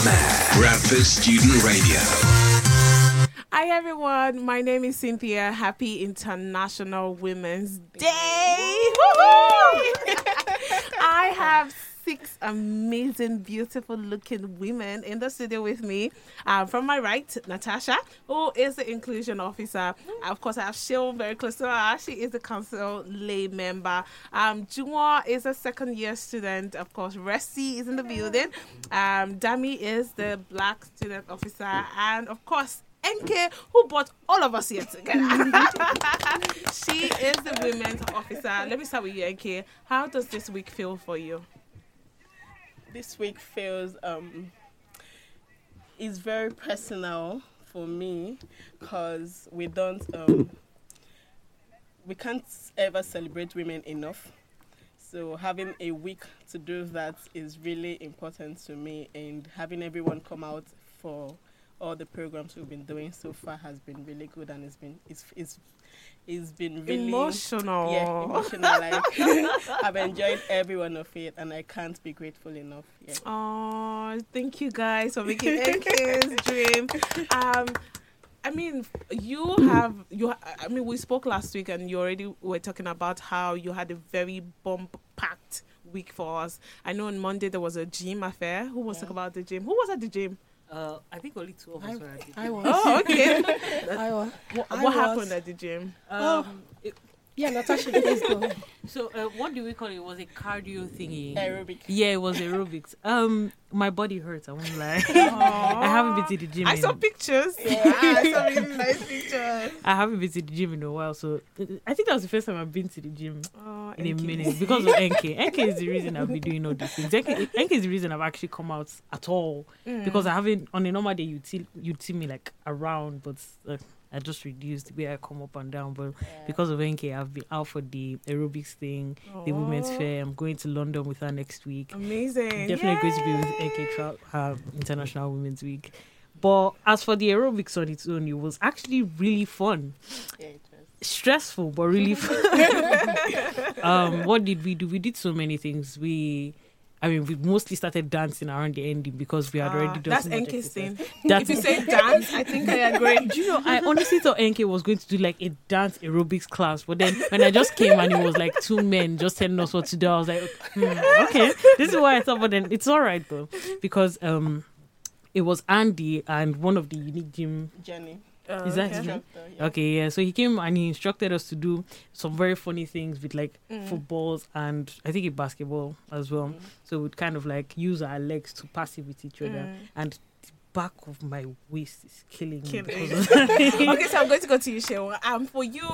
Fame, Bradford Student Radio. Hi everyone, my name is Cynthia. Happy International Women's Day! I have six amazing, beautiful looking women in the studio with me. Um, from my right, Natasha, who is the inclusion officer. Of course, I have Seun very close to her. She is the council lay member. Um, Juwon is a second year student. Of course, Resty is in the building. Um, Dami is the black student officer. And of course, NK, who brought all of us here together. she is the women's officer. Let me start with you, NK. How does this week feel for you? This week feels um is very personal for me because we don't um we can't ever celebrate women enough. So having a week to do that is really important to me and having everyone come out for all the programs we've been doing so far has been really good and it's been it's, it's it's been really emotional. Yeah, emotional. Like I've enjoyed every one of it, and I can't be grateful enough. Yeah. Oh, thank you guys for making NK's dream. Um, I mean, you have you. I mean, we spoke last week, and you already were talking about how you had a very bomb packed week for us. I know on Monday there was a gym affair. Who wants to talk about the gym? Who was at the gym? Uh, I think only two of us were at the I gym. was. Oh, okay. I was. what I what was. happened at the gym? Um, it- Yeah, Natasha, please go. so uh, what do we call it? It was a cardio thingy. Aerobic. Yeah, it was aerobics. Um, my body hurts. I won't lie. I haven't been to the gym. I saw pictures. Yeah, I saw really nice pictures. I haven't been to the gym in a while, so uh, I think that was the first time I've been to the gym Oh, in a minute because of NK. NK is the reason I've been doing all these things. NK, NK is the reason I've actually come out at all Mm. because I haven't on a normal day you'd see you'd see me like around, but uh, I just reduced the way I come up and down. But because of NK, I've been out for the aerobics thing, the women's fair. I'm going to London with her next week. Amazing. Definitely going to be with NK Tra- uh, International Women's Week. But as for the aerobics on its own, it was actually really fun. Yeah, it was. Stressful, but really fun. um, what did we do? We did so many things. We, I mean, we mostly started dancing around the ending because we had Ah, already done that's so much NK's exercise. thing. That's if you say dance, I think I agree. do you know, I honestly thought NK was going to do like a dance aerobics class, but then when I just came and it was like two men just telling us what to do, I was like, hmm, okay, this is what I thought. But then it's all right though, because um, it was Andy and one of the unique gym. Jenny. Uh, Is that okay. his yeah. Okay, yeah. So he came and he instructed us to do some very funny things with like Mm. footballs and I think in basketball as well. Mm. So we'd kind of like use our legs to pass it with each other, Mm. and the back of my waist is killing me. Killing. because of okay, so I'm going to go to you, Shewa. Um, for you,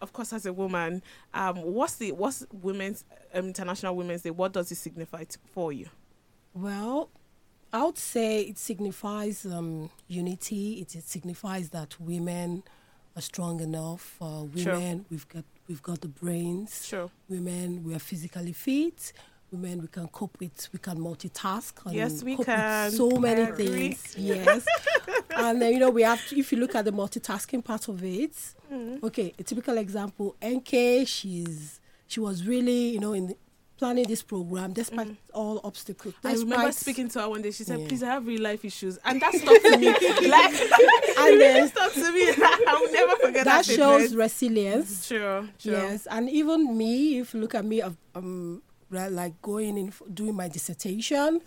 of course, as a woman, um, what's the what's Women's um, International Women's Day? What does it signify t- for you? Well, I would say it signifies um, unity. It, it signifies that women are strong enough. Uh, Sure. women, we've got we've got the brains. Sure. Women, we are physically fit. Women, we can cope with, we can multitask. And Yes, we can. So many agree. things. Yes. and then, you know, we have, to, if you look at the multitasking part of it, Mm. okay, a typical example, NK, she's, she was really, you know, in planning this program despite all obstacles. Mm. I remember speaking to her one day. She said, Yeah. "Please, I have real life issues," and that stuck to me. like, And really stuck to me. I will never forget that. that shows resilience. Sure, sure. Yes, and even me, if you look at me, um, like going in doing my dissertation,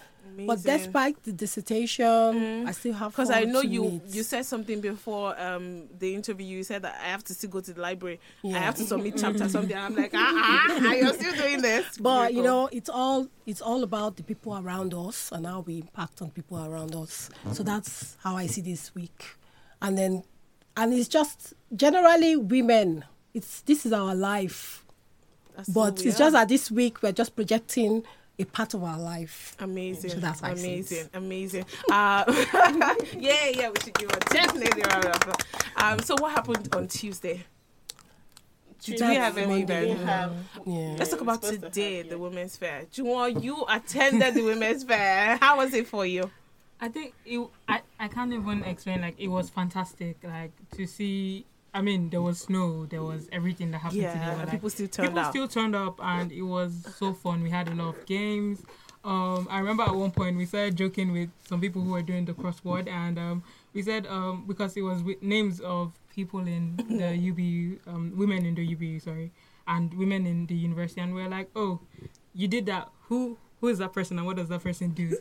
but despite the dissertation, I still have because I know to you meet. you said something before um the interview. You said that I have to still go to the library. I have to submit chapter something. I'm like, ah, ah, ah, you're still doing this. But you know, it's all it's all about the people around us and how we impact on people around us. So that's how I see this week, and then, and it's just generally women. It's this is our life, That's but it's are. just that this week we're just projecting a part of our life. Amazing. So that's how I see it. amazing. Amazing. Uh, yeah, yeah, we should give her definitely round of applause. Um, so what happened on Tuesday? Did we have any Monday, event? Have. Yeah. Let's talk about Supposed to today, have, the. Women's Fair. Juwon, you attended the Women's Fair. How was it for you? I think it, I, I can't even explain. Like it was fantastic. Like to see. I mean, there was snow. There was everything that happened today. Yeah, but, like, people still turned people out. still turned up, and it was so fun. We had a lot of games. um, I remember at one point we started joking with some people who were doing the crossword, and um, we said um, because it was with names of people in the UBU, um, women in the UBU, sorry, and women in the university, and we are like, oh, you did that. Who who is that person, and what does that person do?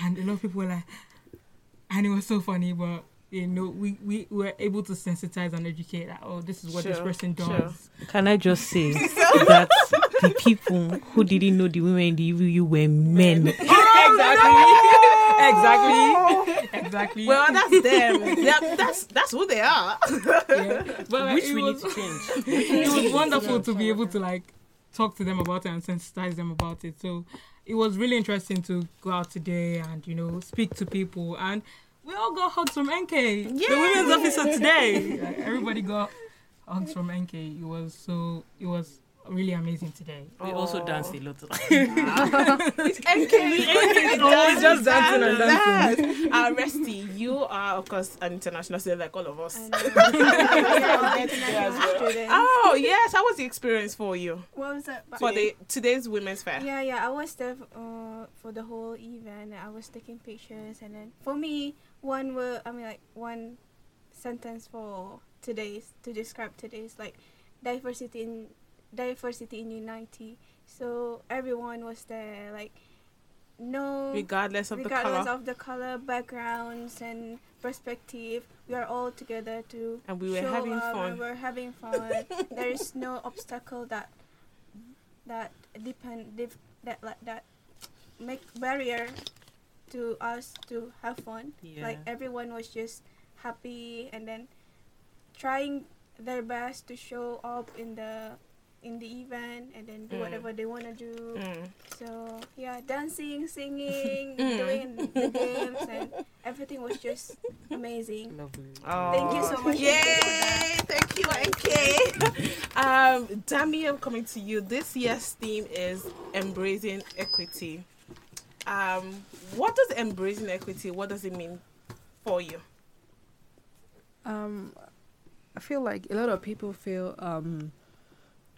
And a lot of people were like, and it was so funny, but. You know, we, we were able to sensitize and educate that, oh, this is what this person does. sure. Can I just say that the people who didn't know the women in the UBU were men? Oh, exactly. Exactly. Exactly. Well, that's them. Yeah, that's that's who they are. yeah. But Which we was, need to change. it was wonderful to be able to like talk to them about it and sensitize them about it. So it was really interesting to go out today and you know speak to people and we all got hugs from NK, the women's officer today. Like, everybody got hugs from NK. It was so it was really amazing today. We also danced a lot. NK. always just dancing and dancing. Uh, Resty, you are of course an international student like all of us. Oh yes, how was the experience for you What was that? for the today's women's fair? Yeah, yeah. I was there uh, for the whole event. I was taking pictures, and then for me, one word. I mean, like one sentence for today's to describe today's like diversity in diversity in unity. So everyone was there, like no Regardless of the color, of the color, backgrounds, and perspective, we are all together to and we were show having up fun. we're having fun. there is no obstacle that that depend dif, that like that make barrier to us to have fun. Like everyone was just happy and then trying their best to show up in the in the event and then do Mm. whatever they want to do. Mm. So yeah, dancing, singing, Mm. doing the games, and everything was just amazing. Lovely. Thank you so much. Yay! Thank you, NK. um, Dami, I'm coming to you. This year's theme is embracing equity. Um, what does embracing equity? What does it mean for you? Um, I feel like a lot of people feel um,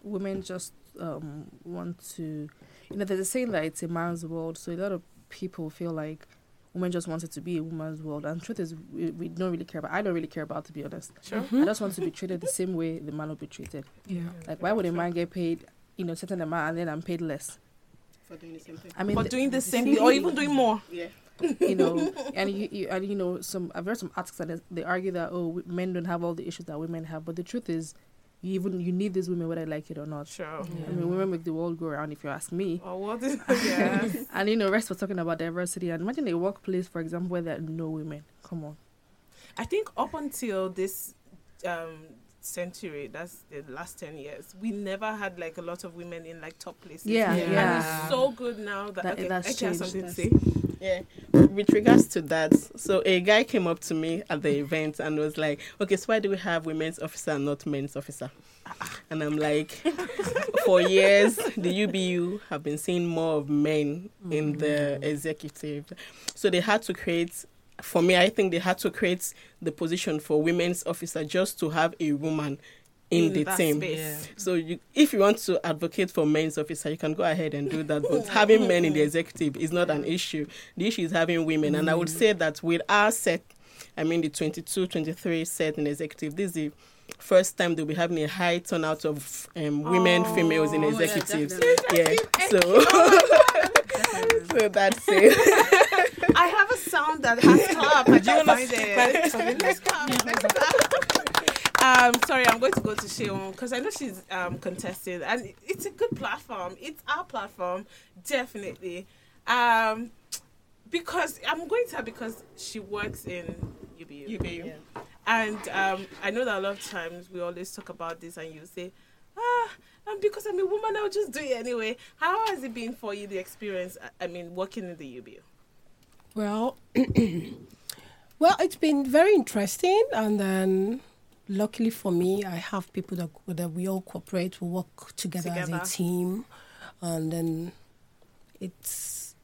women just um, want to, you know, there's a saying that it's a man's world. So a lot of people feel like women just want it to be a woman's world. And truth is, we, we don't really care about. I don't really care about, to be honest. Sure. I just want to be treated the same way the man will be treated. Yeah. Like, why would a man get paid, you know, certain amount and then I'm paid less? For doing the same thing. I mean, For the- doing the same thing, or even doing more. Yeah. you know, and you, you and you know, some I've read some articles that is- they argue that oh, men don't have all the issues that women have, but the truth is, you even you need these women whether I like it or not. Sure. I mean, women make the world go around. If you ask me, Or what is yeah. and you know, rest was talking about diversity, and imagine a workplace, for example, where there are no women. Come on, I think up until this um, century, that's the last 10 years, we never had like a lot of women in like top places. yeah, Yeah. yeah. And it's so good now that, That- okay, that's I have changed. something to say. Yeah. With regards to that, so a guy came up to me at the event and was like, "Okay, so why do we have women's officer and not men's officer?" And I'm like, for years, the UBU have been seeing more of men in the mm. executive, so they had to create. For me, I think they had to create the position for women's officer just to have a woman in, the team. space. So you, if you want to advocate for men's officer, you can go ahead and do that. But having men in the executive is not an issue. The issue is having women. And I would say that with our set, I mean the 22, 23 set in executive, this is the first time they'll be having a high turnout of um, women, females in executives. Yeah. So, so that's it. I have a sound that has clap. I can't find it. Let's clap. Let's clap. Um, sorry, I'm going to go to Seun because I know she's um, contested, and it's a good platform. It's our platform, definitely. Um, because I'm going to her because she works in UBU. UBU. And um, I know that a lot of times we always talk about this, and you say, ah, and because I'm a woman, I'll just do it anyway. How has it been for you, the experience? I- I mean, working in the UBU? Well, well, it's been very interesting, and then luckily for me, I have people that that we all cooperate, we work together, Together. as a team, and then it's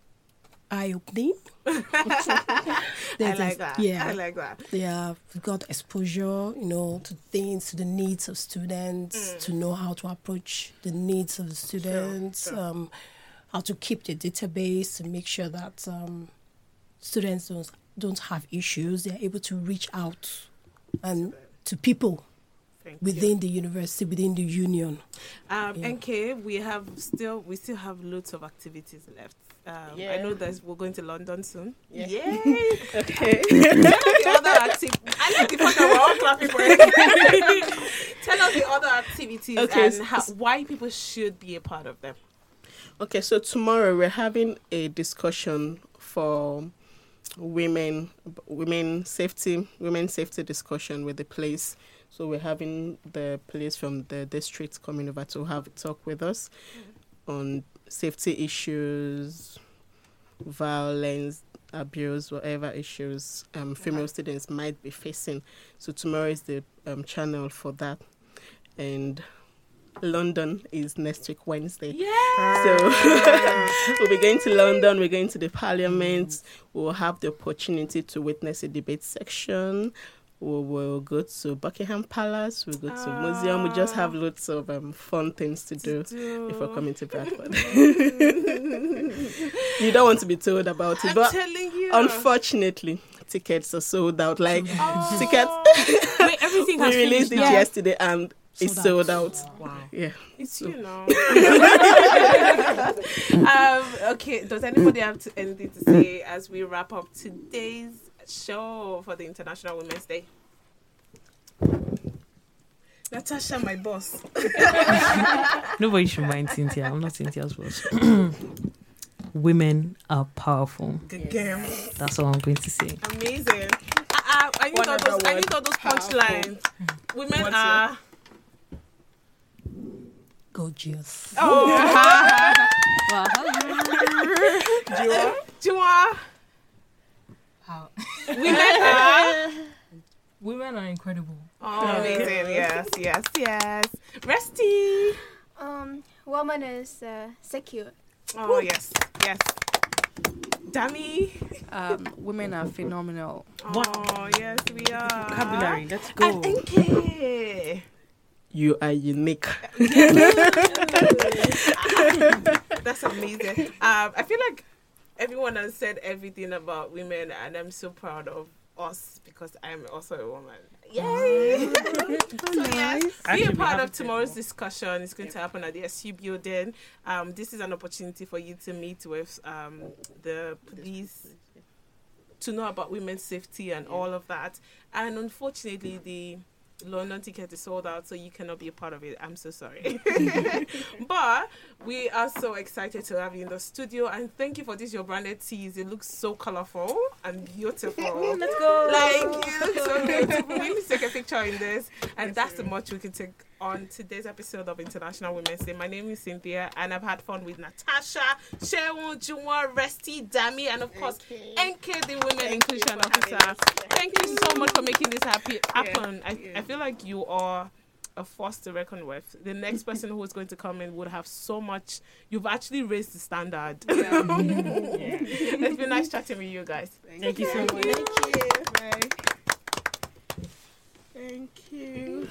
eye opening. I like that. Yeah, I like that. yeah, we got exposure, you know, to things, to the needs of students, to know how to approach the needs of the students. sure. Um, how to keep the database to make sure that um, students don't don't have issues. They're able to reach out and to people Thank you. within the university, within the union. Um, Yeah. NK, we have still we still have loads of activities left. Um, I know that we're going to London soon. Yeah. Yay! Okay. Tell us the other acti- I like the fact that we're all clapping for it. Tell us the other activities Okay, and s- how, why people should be a part of them. Okay, so tomorrow we're having a discussion for women, women safety, women safety discussion with the police. So we're having the police from the district coming over to have a talk with us on safety issues, violence, abuse, whatever issues um, female students might be facing. So tomorrow is the um, channel for that, and London is next week Wednesday. So we'll be going to London, we're going to the parliament, we'll have the opportunity to witness a debate section. We will go to Buckingham Palace, we'll go to museum, we just have lots of um, fun things to do before coming to Bradford. you don't want to be told about it, I'm but telling you. unfortunately, tickets are sold out. Like Oh. tickets, Wait, everything we has released it now. yesterday and it's Sold sold out. Wow. Yeah. It's So- you know. um, okay. Does anybody have to, anything to say as we wrap up today's show for the International Women's Day? Natasha, my boss. Nobody should mind Cynthia. I'm not Cynthia's boss. Women are powerful. Good game. That's all I'm going to say. Amazing. Uh, uh, I need all those. I need all those punchlines. Women What's are. Gorgeous. Oh, Jua? Jua. How? Women. Women are incredible. Oh, amazing. Yes, yes, yes. Resty. Um, woman is uh, secure. Oh, yes, yes. Dami. Um, women are phenomenal. Oh, yes, we are. Vocabulary. Let's go. And NK. You are unique. That's amazing. Um, I feel like everyone has said everything about women, and I'm so proud of us because I'm also a woman. Yay! so yes, be a part of it tomorrow's discussion. It's going to happen at the SU building. Um, this is an opportunity for you to meet with um, the police to know about women's safety and all of that. And unfortunately, the London ticket is sold out, so you cannot be a part of it. I'm so sorry. but we are so excited to have you in the studio, and thank you for this your branded teas. It looks so colorful and beautiful. Let's go. Like you so beautiful. We need to take a picture in this, and that's the much we can take on today's episode of International Women's Day. My name is Cynthia, and I've had fun with Natasha, Sharon, Juwon, Resty, Dami, and of course NK, the Women Inclusion Officer. Thank you so much for making this happy happen. I, I feel like you are a force to reckon with. The next person who is going to come in would have so much. You've actually raised the standard. it's been nice chatting with you guys. Thank you so much. Thank you. Bye. Thank you.